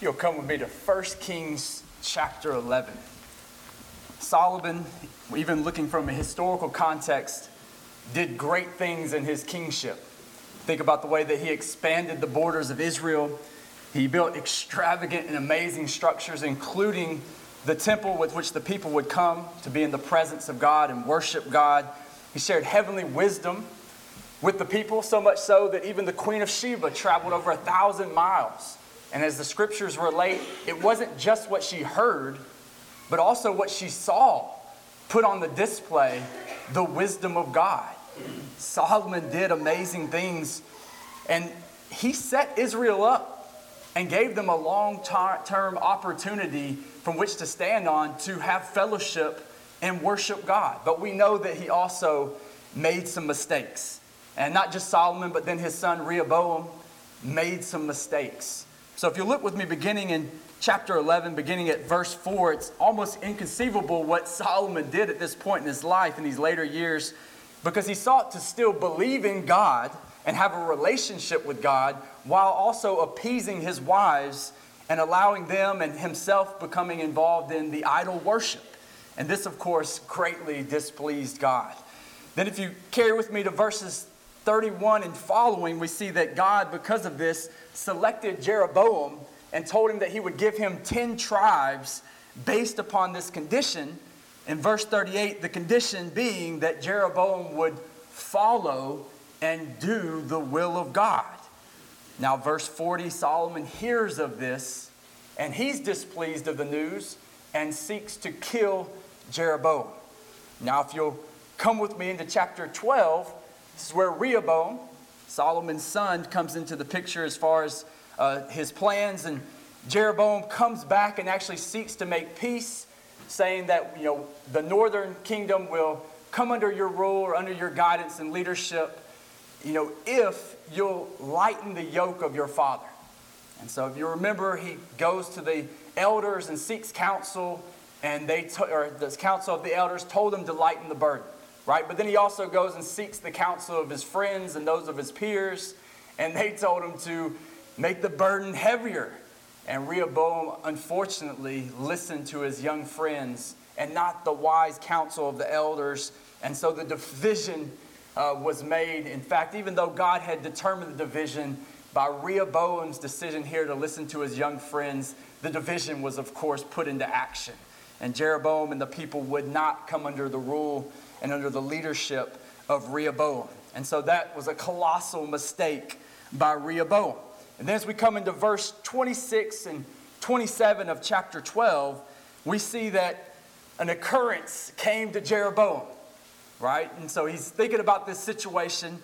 You'll come with me to 1 Kings chapter 11. Solomon, even looking from a historical context, did great things in his kingship. Think about the way that he expanded the borders of Israel. He built extravagant and amazing structures, including the temple with which the people would come to be in the presence of God and worship God. He shared heavenly wisdom with the people, so much so that even the Queen of Sheba traveled over a thousand miles. And as the scriptures relate, it wasn't just what she heard, but also what she saw put on the display the wisdom of God. Solomon did amazing things, and he set Israel up and gave them a long term opportunity from which to stand on to have fellowship and worship God. But we know that he also made some mistakes. And not just Solomon, but then his son Rehoboam made some mistakes. So if you look with me beginning in chapter 11, beginning at verse 4, it's almost inconceivable what Solomon did at this point in his life in these later years because he sought to still believe in God and have a relationship with God while also appeasing his wives and allowing them and himself becoming involved in the idol worship. And this, of course, greatly displeased God. Then, if you carry with me to verses 31 and following, we see that God, because of this, selected Jeroboam and told him that he would give him 10 tribes based upon this condition. In verse 38, the condition being that Jeroboam would follow and do the will of God. Now, verse 40, Solomon hears of this and he's displeased of the news and seeks to kill Jeroboam. Now, if you'll come with me into chapter 12, this is where Rehoboam, Solomon's son, comes into the picture as far as uh, his plans. And Jeroboam comes back and actually seeks to make peace, saying that you know the northern kingdom will come under your rule or under your guidance and leadership you know, if you'll lighten the yoke of your father. And so if you remember, he goes to the elders and seeks counsel, and they, t- or the council of the elders told him to lighten the burden, right? But then he also goes and seeks the counsel of his friends and those of his peers, and they told him to make the burden heavier. And Rehoboam, unfortunately, listened to his young friends and not the wise counsel of the elders. And so the division uh, was made. In fact, even though God had determined the division by Rehoboam's decision here to listen to his young friends, the division was, of course, put into action. And Jeroboam and the people would not come under the rule and under the leadership of Rehoboam. And so that was a colossal mistake by Rehoboam. And then as we come into verse 26 and 27 of chapter 12, we see that an occurrence came to Jeroboam right? And so he's thinking about this situation,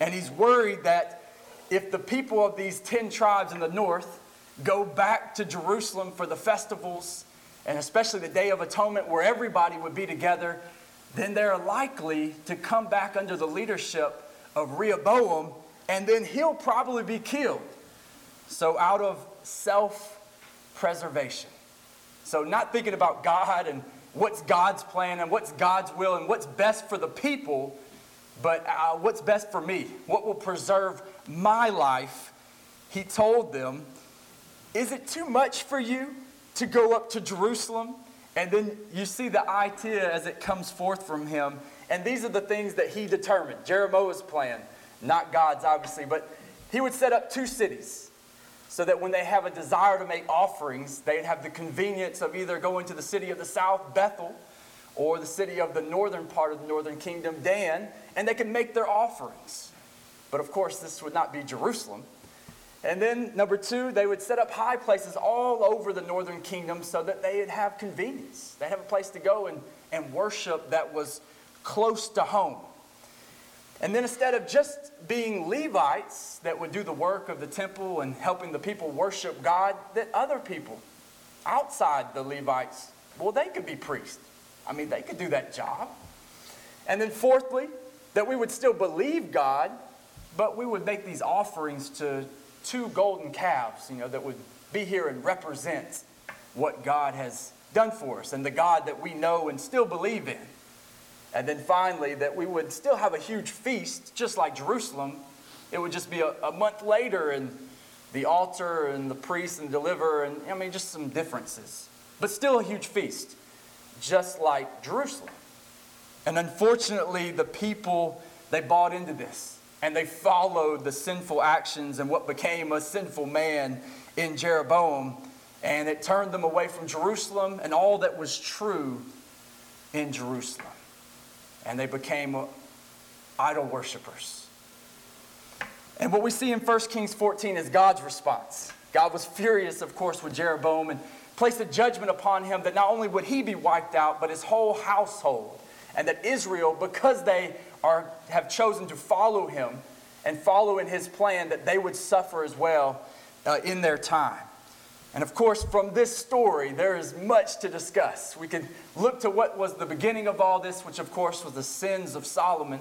and he's worried that if the people of these 10 tribes in the north go back to Jerusalem for the festivals, and especially the Day of Atonement where everybody would be together, then they're likely to come back under the leadership of Rehoboam, and then he'll probably be killed. So, out of self preservation. So, not thinking about God and what's God's plan and what's God's will and what's best for the people, but uh, what's best for me, what will preserve my life. He told them, Is it too much for you to go up to Jerusalem? And then you see the idea as it comes forth from him. And these are the things that he determined Jeroboam's plan, not God's, obviously, but he would set up two cities so that when they have a desire to make offerings, they'd have the convenience of either going to the city of the south, Bethel, or the city of the northern part of the northern kingdom, Dan, and they can make their offerings. But of course, this would not be Jerusalem. And then, number two, they would set up high places all over the northern kingdom so that they'd have convenience. They'd have a place to go and, and worship that was close to home. And then instead of just being Levites that would do the work of the temple and helping the people worship God, that other people outside the Levites, well, they could be priests. I mean, they could do that job. And then fourthly, that we would still believe God, but we would make these offerings to two golden calves, you know, that would be here and represent what God has done for us and the God that we know and still believe in. And then finally, that we would still have a huge feast, just like Jerusalem. It would just be a, a month later, and the altar and the priest and deliver, and I mean, just some differences. But still a huge feast, just like Jerusalem. And unfortunately, the people, they bought into this and they followed the sinful actions and what became a sinful man in Jeroboam. And it turned them away from Jerusalem and all that was true in Jerusalem. And they became idol worshippers. And what we see in 1 Kings 14 is God's response. God was furious, of course, with Jeroboam and placed a judgment upon him that not only would he be wiped out, but his whole household. And that Israel, because they are, have chosen to follow him and follow in his plan, that they would suffer as well uh, in their time. And of course, from this story, there is much to discuss. We can look to what was the beginning of all this, which of course was the sins of Solomon.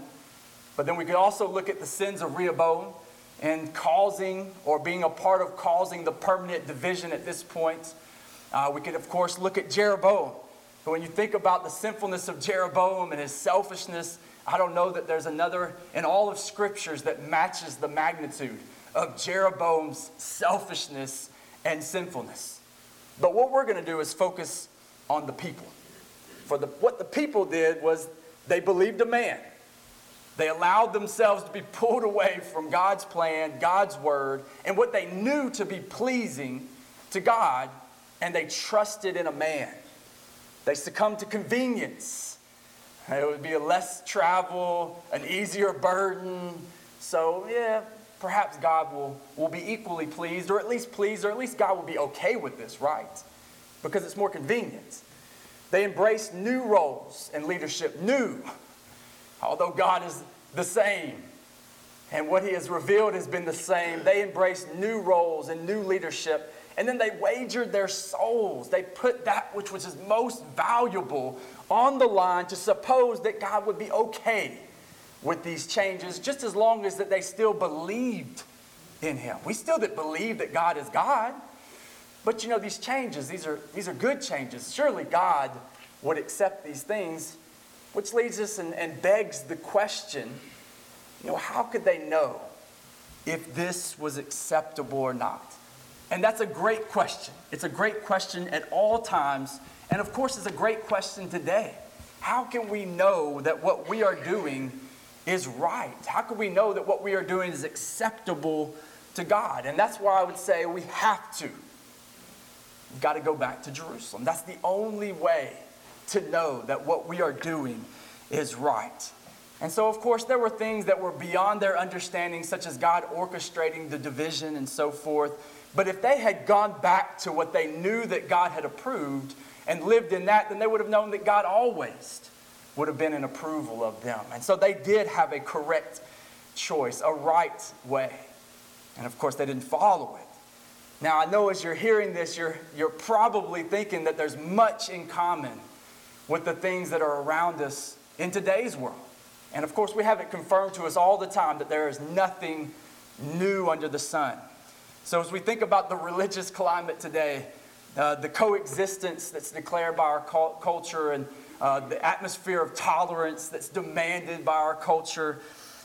But then we could also look at the sins of Rehoboam and causing or being a part of causing the permanent division at this point. Uh, we could, of course, look at Jeroboam. But when you think about the sinfulness of Jeroboam and his selfishness, I don't know that there's another in all of scriptures that matches the magnitude of Jeroboam's selfishness and sinfulness. But what we're going to do is focus on the people. For the, what the people did was they believed a man. They allowed themselves to be pulled away from God's plan, God's word, and what they knew to be pleasing to God, and they trusted in a man. They succumbed to convenience. It would be a less travel, an easier burden. So, yeah, perhaps God will, will be equally pleased, or at least pleased, or at least God will be okay with this, right? Because it's more convenient. They embrace new roles in leadership, new Although God is the same and what He has revealed has been the same, they embrace new roles and new leadership. And then they wagered their souls. They put that which was most valuable on the line to suppose that God would be okay with these changes, just as long as that they still believed in Him. We still that believe that God is God. But you know, these changes, these are, these are good changes. Surely God would accept these things which leads us and, and begs the question you know, how could they know if this was acceptable or not? And that's a great question. It's a great question at all times. And of course, it's a great question today. How can we know that what we are doing is right? How can we know that what we are doing is acceptable to God? And that's why I would say we have to. We've got to go back to Jerusalem. That's the only way to know that what we are doing is right. And so, of course, there were things that were beyond their understanding, such as God orchestrating the division and so forth. But if they had gone back to what they knew that God had approved and lived in that, then they would have known that God always would have been in approval of them. And so they did have a correct choice, a right way. And of course, they didn't follow it. Now, I know as you're hearing this, you're, you're probably thinking that there's much in common with the things that are around us in today's world. And of course, we have it confirmed to us all the time that there is nothing new under the sun. So, as we think about the religious climate today, uh, the coexistence that's declared by our culture, and uh, the atmosphere of tolerance that's demanded by our culture,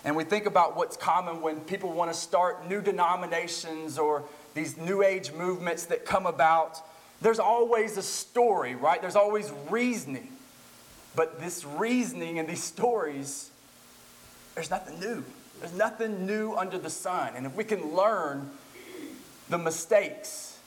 and we think about what's common when people want to start new denominations or these new age movements that come about, there's always a story, right? There's always reasoning. But this reasoning and these stories, there's nothing new. There's nothing new under the sun. And if we can learn the mistakes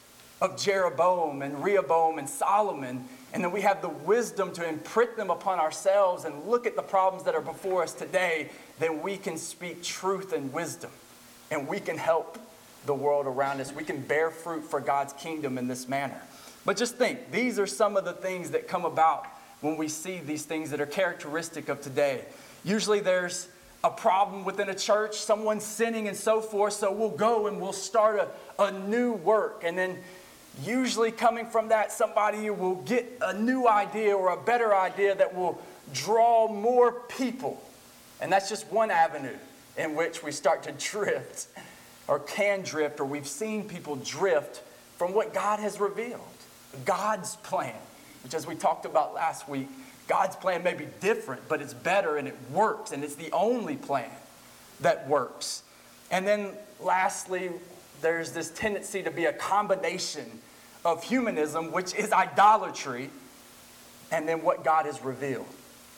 of Jeroboam and Rehoboam and Solomon, and then we have the wisdom to imprint them upon ourselves and look at the problems that are before us today, then we can speak truth and wisdom. And we can help the world around us. We can bear fruit for God's kingdom in this manner. But just think, these are some of the things that come about when we see these things that are characteristic of today. Usually there's a problem within a church, someone sinning and so forth, so we'll go and we'll start a, a new work. And then usually coming from that, somebody will get a new idea or a better idea that will draw more people. And that's just one avenue in which we start to drift or can drift, or we've seen people drift from what God has revealed, God's plan which, as we talked about last week, God's plan may be different, but it's better and it works, and it's the only plan that works. And then, lastly, there's this tendency to be a combination of humanism, which is idolatry, and then what God has revealed,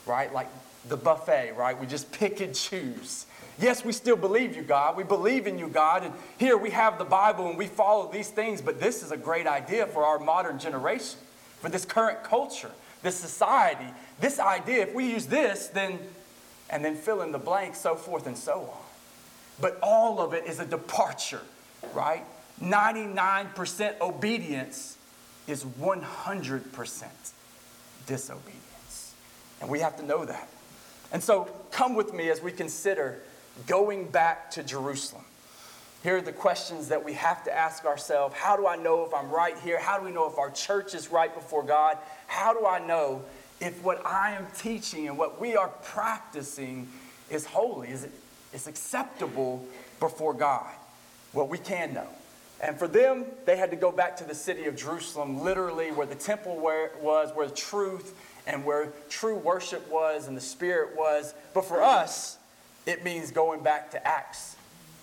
right? Like the buffet, right? We just pick and choose. Yes, we still believe you, God. We believe in you, God. And here we have the Bible and we follow these things, but this is a great idea for our modern generation, for this current culture, this society. This idea, if we use this, then, and then fill in the blank, so forth and so on. But all of it is a departure, right? 99% obedience is 100% disobedience. And we have to know that. And so come with me as we consider going back to Jerusalem. Here are the questions that we have to ask ourselves How do I know if I'm right here? How do we know if our church is right before God? How do I know if what I am teaching and what we are practicing is holy? Is it is acceptable before God? Well, we can know. And for them, they had to go back to the city of Jerusalem, literally where the temple was, where the truth and where true worship was and the Spirit was. But for us, it means going back to Acts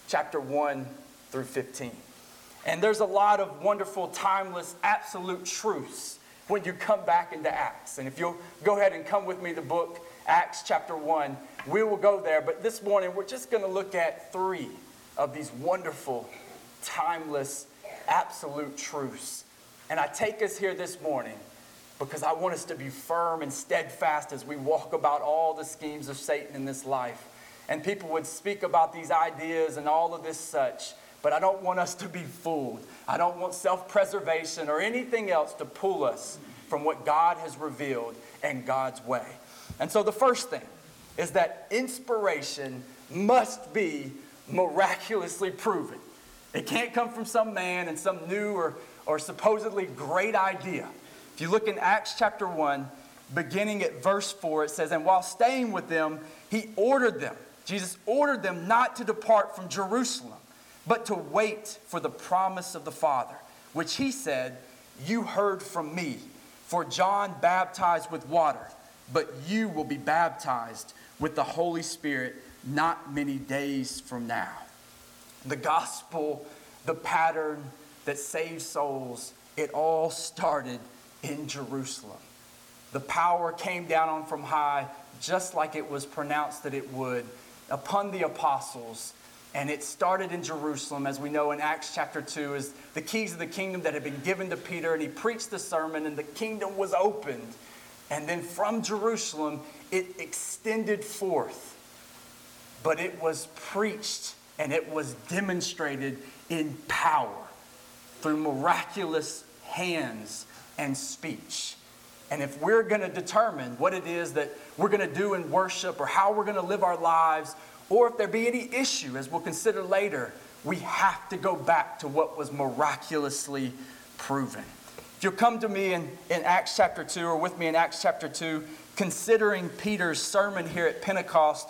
chapter 1 through 15. And there's a lot of wonderful, timeless, absolute truths when you come back into Acts. And if you'll go ahead and come with me, to the book, Acts chapter 1, we will go there. But this morning, we're just going to look at three of these wonderful, timeless, absolute truths. And I take us here this morning because I want us to be firm and steadfast as we walk about all the schemes of Satan in this life. And people would speak about these ideas and all of this such, but I don't want us to be fooled. I don't want self preservation or anything else to pull us from what God has revealed and God's way. And so the first thing is that inspiration must be miraculously proven. It can't come from some man and some new or, or supposedly great idea. If you look in Acts chapter 1, beginning at verse 4, it says, And while staying with them, he ordered them, Jesus ordered them not to depart from Jerusalem, but to wait for the promise of the Father, which he said, You heard from me. For John baptized with water, but you will be baptized with the Holy Spirit not many days from now. The gospel, the pattern that saves souls, it all started in Jerusalem. The power came down on from high, just like it was pronounced that it would, upon the apostles. And it started in Jerusalem, as we know in Acts chapter 2, as the keys of the kingdom that had been given to Peter, and he preached the sermon, and the kingdom was opened. And then from Jerusalem, it extended forth. But it was preached and it was demonstrated in power through miraculous hands and speech. And if we're going to determine what it is that we're going to do in worship or how we're going to live our lives, or if there be any issue, as we'll consider later, we have to go back to what was miraculously proven. If you'll come to me in, in Acts chapter 2 or with me in Acts chapter 2, considering Peter's sermon here at Pentecost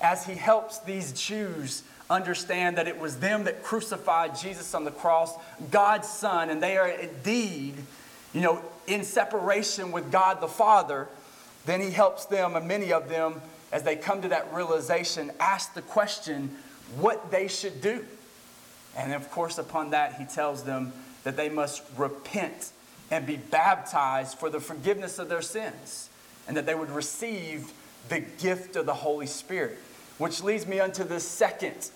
as he helps these Jews understand that it was them that crucified Jesus on the cross, God's Son, and they are indeed you know, in separation with God the Father, then he helps them, and many of them, as they come to that realization, ask the question what they should do. And of course, upon that, he tells them that they must repent and be baptized for the forgiveness of their sins, and that they would receive the gift of the Holy Spirit. Which leads me unto the second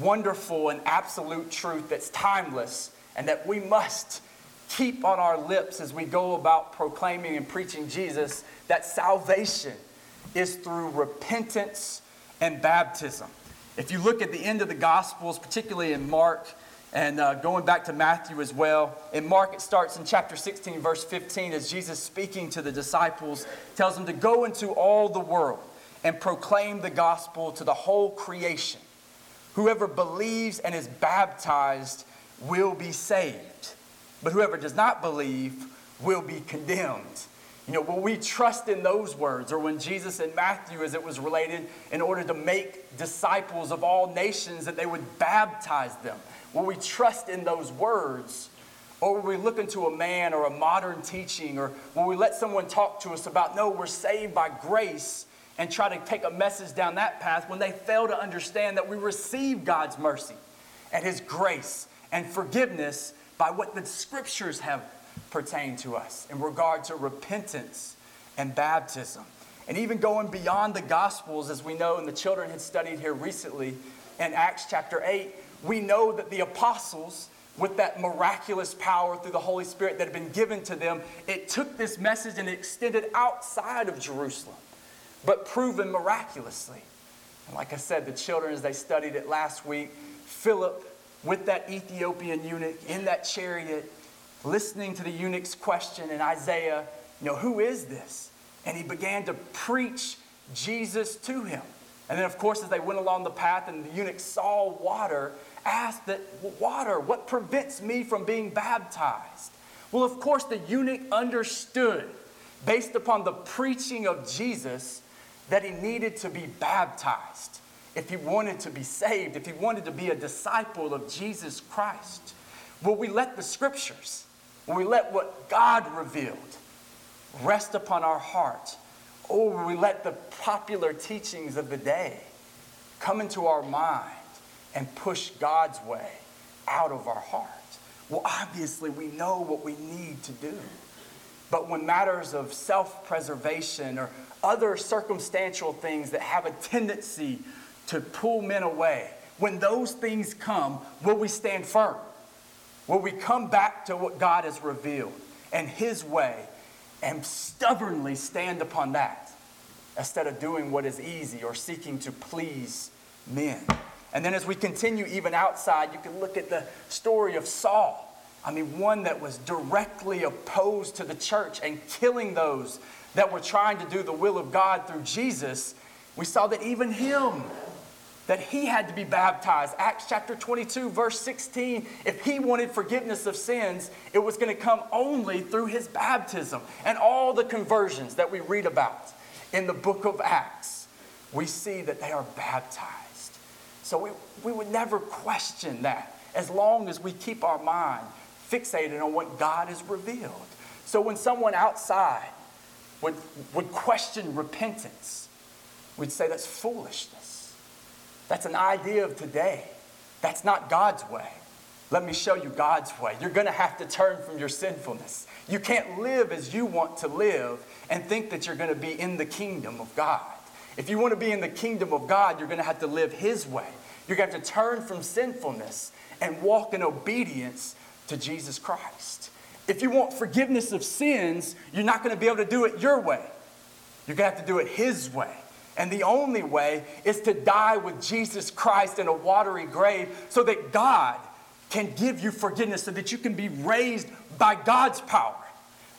wonderful and absolute truth that's timeless, and that we must keep on our lips as we go about proclaiming and preaching Jesus that salvation is through repentance and baptism. If you look at the end of the Gospels, particularly in Mark, and uh, going back to Matthew as well, in Mark it starts in chapter 16, verse 15, as Jesus speaking to the disciples tells them to go into all the world and proclaim the gospel to the whole creation. Whoever believes and is baptized will be saved but whoever does not believe will be condemned. You know, will we trust in those words, or when Jesus in Matthew, as it was related, in order to make disciples of all nations, that they would baptize them? Will we trust in those words? Or will we look into a man or a modern teaching, or will we let someone talk to us about, no, we're saved by grace, and try to take a message down that path when they fail to understand that we receive God's mercy and His grace and forgiveness by what the scriptures have pertained to us in regard to repentance and baptism. And even going beyond the Gospels, as we know, and the children had studied here recently in Acts chapter 8, we know that the apostles, with that miraculous power through the Holy Spirit that had been given to them, it took this message and extended outside of Jerusalem, but proven miraculously. And like I said, the children, as they studied it last week, Philip with that Ethiopian eunuch in that chariot, listening to the eunuch's question in Isaiah, you know, who is this? And he began to preach Jesus to him. And then, of course, as they went along the path and the eunuch saw water, asked that, Water, what prevents me from being baptized? Well, of course, the eunuch understood, based upon the preaching of Jesus, that he needed to be baptized if he wanted to be saved, if he wanted to be a disciple of Jesus Christ. Will we let the scriptures, will we let what God revealed rest upon our heart? Or will we let the popular teachings of the day come into our mind and push God's way out of our heart? Well, obviously, we know what we need to do. But when matters of self preservation or other circumstantial things that have a tendency to pull men away, when those things come, will we stand firm? Will we come back to what God has revealed and His way and stubbornly stand upon that instead of doing what is easy or seeking to please men? And then as we continue even outside, you can look at the story of Saul. I mean, one that was directly opposed to the church and killing those that were trying to do the will of God through Jesus. We saw that even him that he had to be baptized. Acts chapter 22, verse 16. If he wanted forgiveness of sins, it was going to come only through his baptism. And all the conversions that we read about in the book of Acts, we see that they are baptized. So we, we would never question that as long as we keep our mind fixated on what God has revealed. So when someone outside would, would question repentance, we'd say that's foolishness. That's an idea of today. That's not God's way. Let me show you God's way. You're going to have to turn from your sinfulness. You can't live as you want to live and think that you're going to be in the kingdom of God. If you want to be in the kingdom of God, you're going to have to live His way. You're going to have to turn from sinfulness and walk in obedience to Jesus Christ. If you want forgiveness of sins, you're not going to be able to do it your way. You're going to have to do it His way. And the only way is to die with Jesus Christ in a watery grave so that God can give you forgiveness, so that you can be raised by God's power,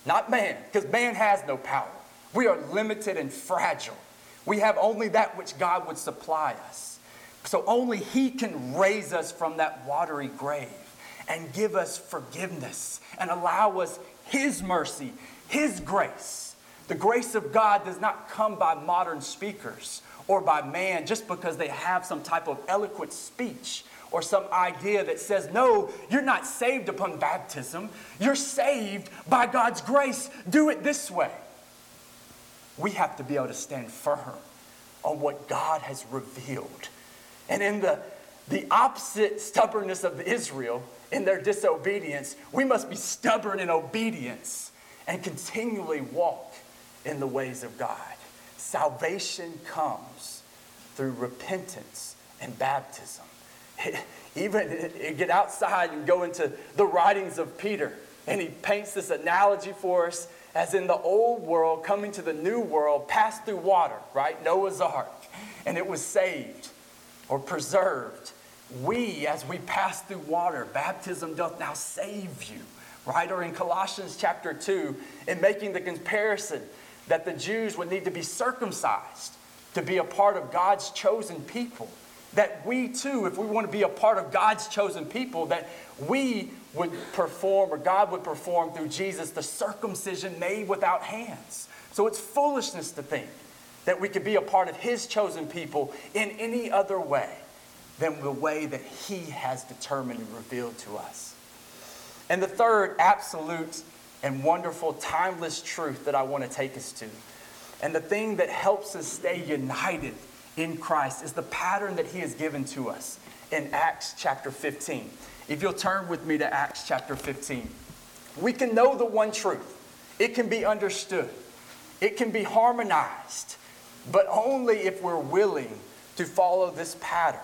not man, because man has no power. We are limited and fragile. We have only that which God would supply us. So only He can raise us from that watery grave and give us forgiveness and allow us His mercy, His grace the grace of God does not come by modern speakers or by man just because they have some type of eloquent speech or some idea that says, no, you're not saved upon baptism. You're saved by God's grace. Do it this way. We have to be able to stand firm on what God has revealed. And in the, the opposite stubbornness of Israel, in their disobedience, we must be stubborn in obedience and continually walk in the ways of God. Salvation comes through repentance and baptism. Even get outside and go into the writings of Peter, and he paints this analogy for us as in the old world coming to the new world, passed through water, right? Noah's ark, and it was saved or preserved. We, as we pass through water, baptism doth now save you, right? Or in Colossians chapter 2, in making the comparison that the Jews would need to be circumcised to be a part of God's chosen people. That we too, if we want to be a part of God's chosen people, that we would perform or God would perform through Jesus the circumcision made without hands. So it's foolishness to think that we could be a part of His chosen people in any other way than the way that He has determined and revealed to us. And the third absolute and wonderful, timeless truth that I want to take us to. And the thing that helps us stay united in Christ is the pattern that He has given to us in Acts chapter 15. if you'll turn with me to Acts chapter 15. We can know the one truth, it can be understood, it can be harmonized, but only if we're willing to follow this pattern.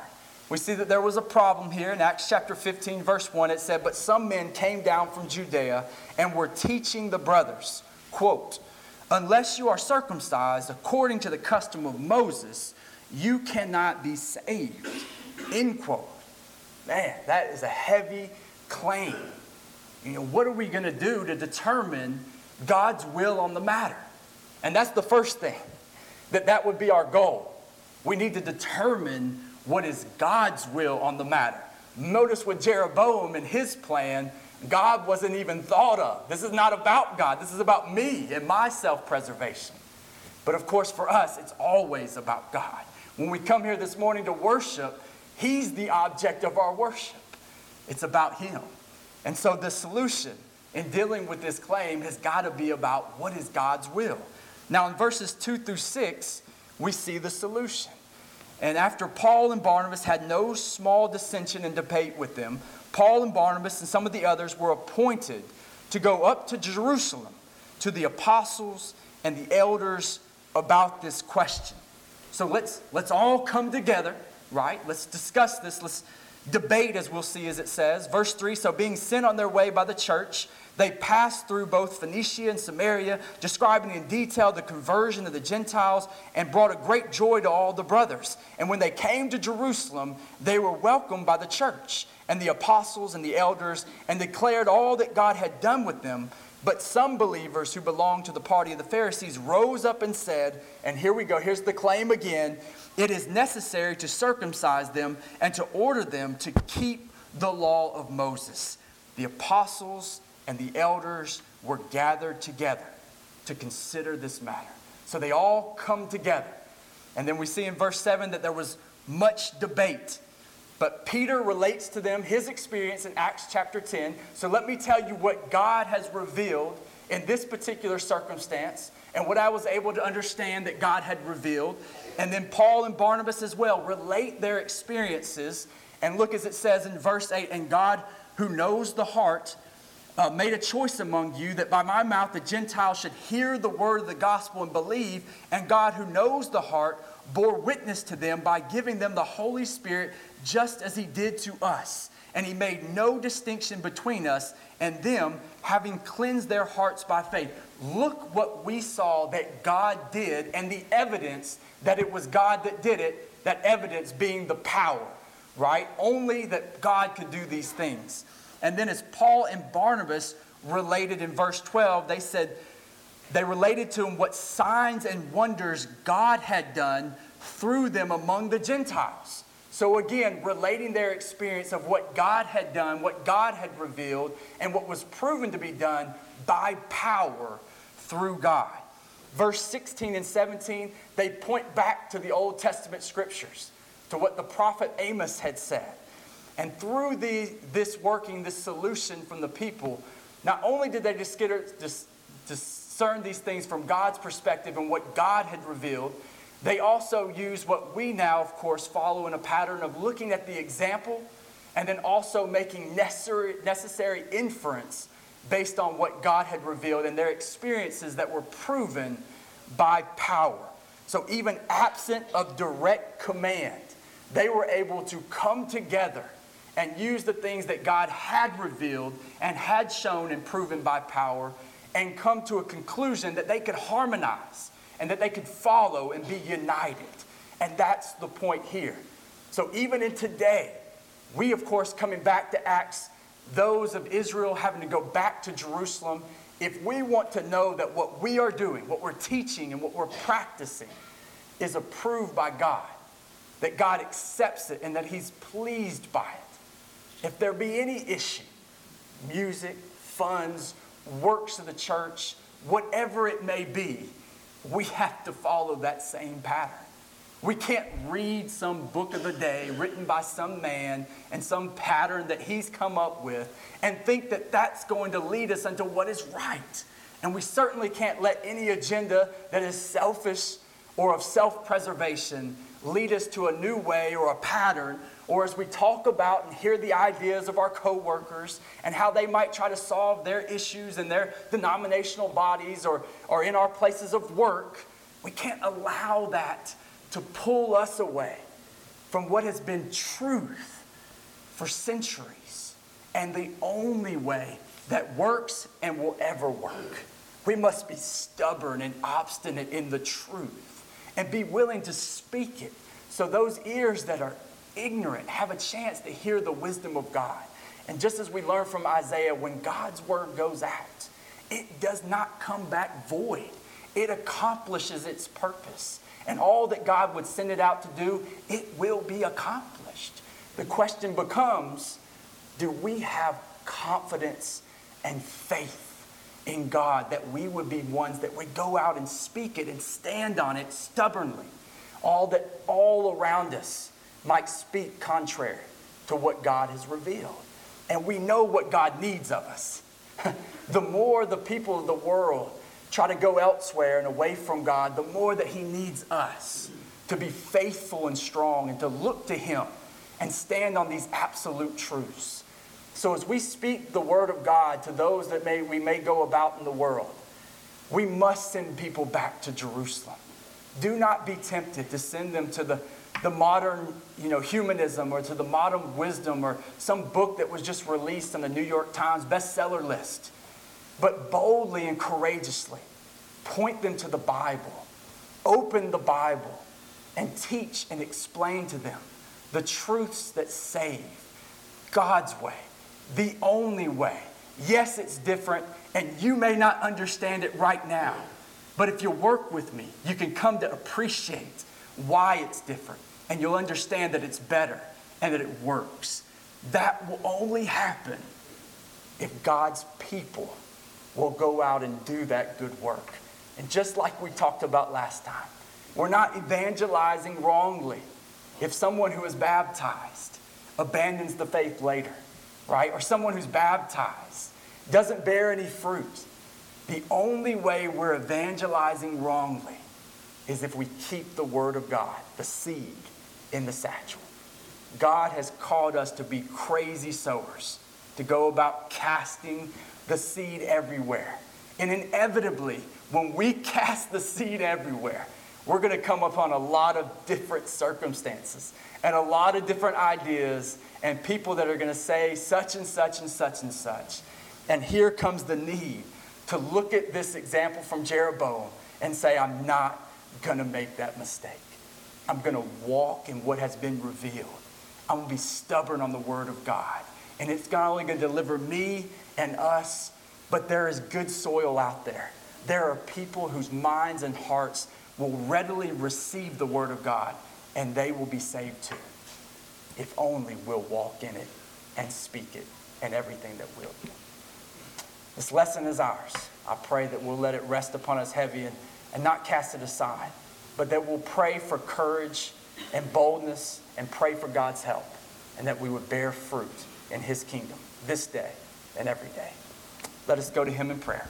We see that there was a problem here in Acts chapter 15, verse 1. It said, But some men came down from Judea and were teaching the brothers, quote, Unless you are circumcised according to the custom of Moses, you cannot be saved. End quote. Man, that is a heavy claim. You know, what are we going to do to determine God's will on the matter? And that's the first thing, that that would be our goal. We need to determine what is God's will on the matter. Notice with Jeroboam and his plan, God wasn't even thought of. This is not about God. This is about me and my self preservation. But of course, for us, it's always about God. When we come here this morning to worship, He's the object of our worship. It's about Him. And so the solution in dealing with this claim has got to be about what is God's will. Now, in verses 2 through 6, we see the solution. And after Paul and Barnabas had no small dissension and debate with them, Paul and Barnabas and some of the others were appointed to go up to Jerusalem to the apostles and the elders about this question. So let's, let's all come together, right? Let's discuss this. Let's debate, as we'll see as it says. Verse 3 So, being sent on their way by the church, they passed through both Phoenicia and Samaria, describing in detail the conversion of the Gentiles, and brought a great joy to all the brothers. And when they came to Jerusalem, they were welcomed by the church and the apostles and the elders, and declared all that God had done with them. But some believers who belonged to the party of the Pharisees rose up and said, and here we go, here's the claim again it is necessary to circumcise them and to order them to keep the law of Moses. The apostles and the elders were gathered together to consider this matter. So they all come together. And then we see in verse 7 that there was much debate. But Peter relates to them his experience in Acts chapter 10. So let me tell you what God has revealed in this particular circumstance and what I was able to understand that God had revealed. And then Paul and Barnabas as well relate their experiences. And look as it says in verse 8 And God, who knows the heart, uh, made a choice among you that by my mouth the Gentiles should hear the word of the gospel and believe, and God, who knows the heart, bore witness to them by giving them the Holy Spirit just as he did to us. And he made no distinction between us and them, having cleansed their hearts by faith. Look what we saw that God did, and the evidence that it was God that did it, that evidence being the power, right? Only that God could do these things. And then, as Paul and Barnabas related in verse 12, they said, they related to him what signs and wonders God had done through them among the Gentiles. So, again, relating their experience of what God had done, what God had revealed, and what was proven to be done by power through God. Verse 16 and 17, they point back to the Old Testament scriptures, to what the prophet Amos had said. And through the, this working, this solution from the people, not only did they discern these things from God's perspective and what God had revealed, they also used what we now, of course, follow in a pattern of looking at the example and then also making necessary, necessary inference based on what God had revealed and their experiences that were proven by power. So, even absent of direct command, they were able to come together and use the things that God had revealed and had shown and proven by power and come to a conclusion that they could harmonize and that they could follow and be united. And that's the point here. So even in today, we, of course, coming back to Acts, those of Israel having to go back to Jerusalem, if we want to know that what we are doing, what we're teaching, and what we're practicing is approved by God, that God accepts it and that He's pleased by it, if there be any issue, music, funds, works of the church, whatever it may be, we have to follow that same pattern. We can't read some book of the day written by some man and some pattern that he's come up with and think that that's going to lead us into what is right. And we certainly can't let any agenda that is selfish or of self preservation lead us to a new way or a pattern or as we talk about and hear the ideas of our coworkers and how they might try to solve their issues in their denominational bodies or, or in our places of work, we can't allow that to pull us away from what has been truth for centuries and the only way that works and will ever work. We must be stubborn and obstinate in the truth and be willing to speak it so those ears that are ignorant have a chance to hear the wisdom of God. And just as we learn from Isaiah, when God's word goes out, it does not come back void. It accomplishes its purpose. And all that God would send it out to do, it will be accomplished. The question becomes do we have confidence and faith in God that we would be ones that would go out and speak it and stand on it stubbornly? All that all around us might speak contrary to what God has revealed. And we know what God needs of us. the more the people of the world try to go elsewhere and away from God, the more that He needs us to be faithful and strong and to look to Him and stand on these absolute truths. So as we speak the word of God to those that may, we may go about in the world, we must send people back to Jerusalem. Do not be tempted to send them to the the modern you know, humanism or to the modern wisdom or some book that was just released on the New York Times bestseller list. But boldly and courageously point them to the Bible, open the Bible, and teach and explain to them the truths that save God's way, the only way. Yes, it's different, and you may not understand it right now. But if you work with me, you can come to appreciate why it's different and you'll understand that it's better and that it works. That will only happen if God's people will go out and do that good work. And just like we talked about last time, we're not evangelizing wrongly. If someone who is baptized abandons the faith later, right? Or someone who's baptized doesn't bear any fruit, the only way we're evangelizing wrongly is if we keep the word of God, the seed, in the satchel. God has called us to be crazy sowers, to go about casting the seed everywhere. And inevitably, when we cast the seed everywhere, we're going to come upon a lot of different circumstances and a lot of different ideas and people that are going to say such and such and such and such. And here comes the need to look at this example from Jeroboam and say, I'm not going to make that mistake. I'm going to walk in what has been revealed. I'm going to be stubborn on the word of God. And it's not only going to deliver me and us, but there is good soil out there. There are people whose minds and hearts will readily receive the word of God, and they will be saved too. If only we'll walk in it and speak it and everything that we'll do. This lesson is ours. I pray that we'll let it rest upon us heavy and, and not cast it aside but that we'll pray for courage and boldness and pray for God's help, and that we would bear fruit in His kingdom this day and every day. Let us go to Him in prayer.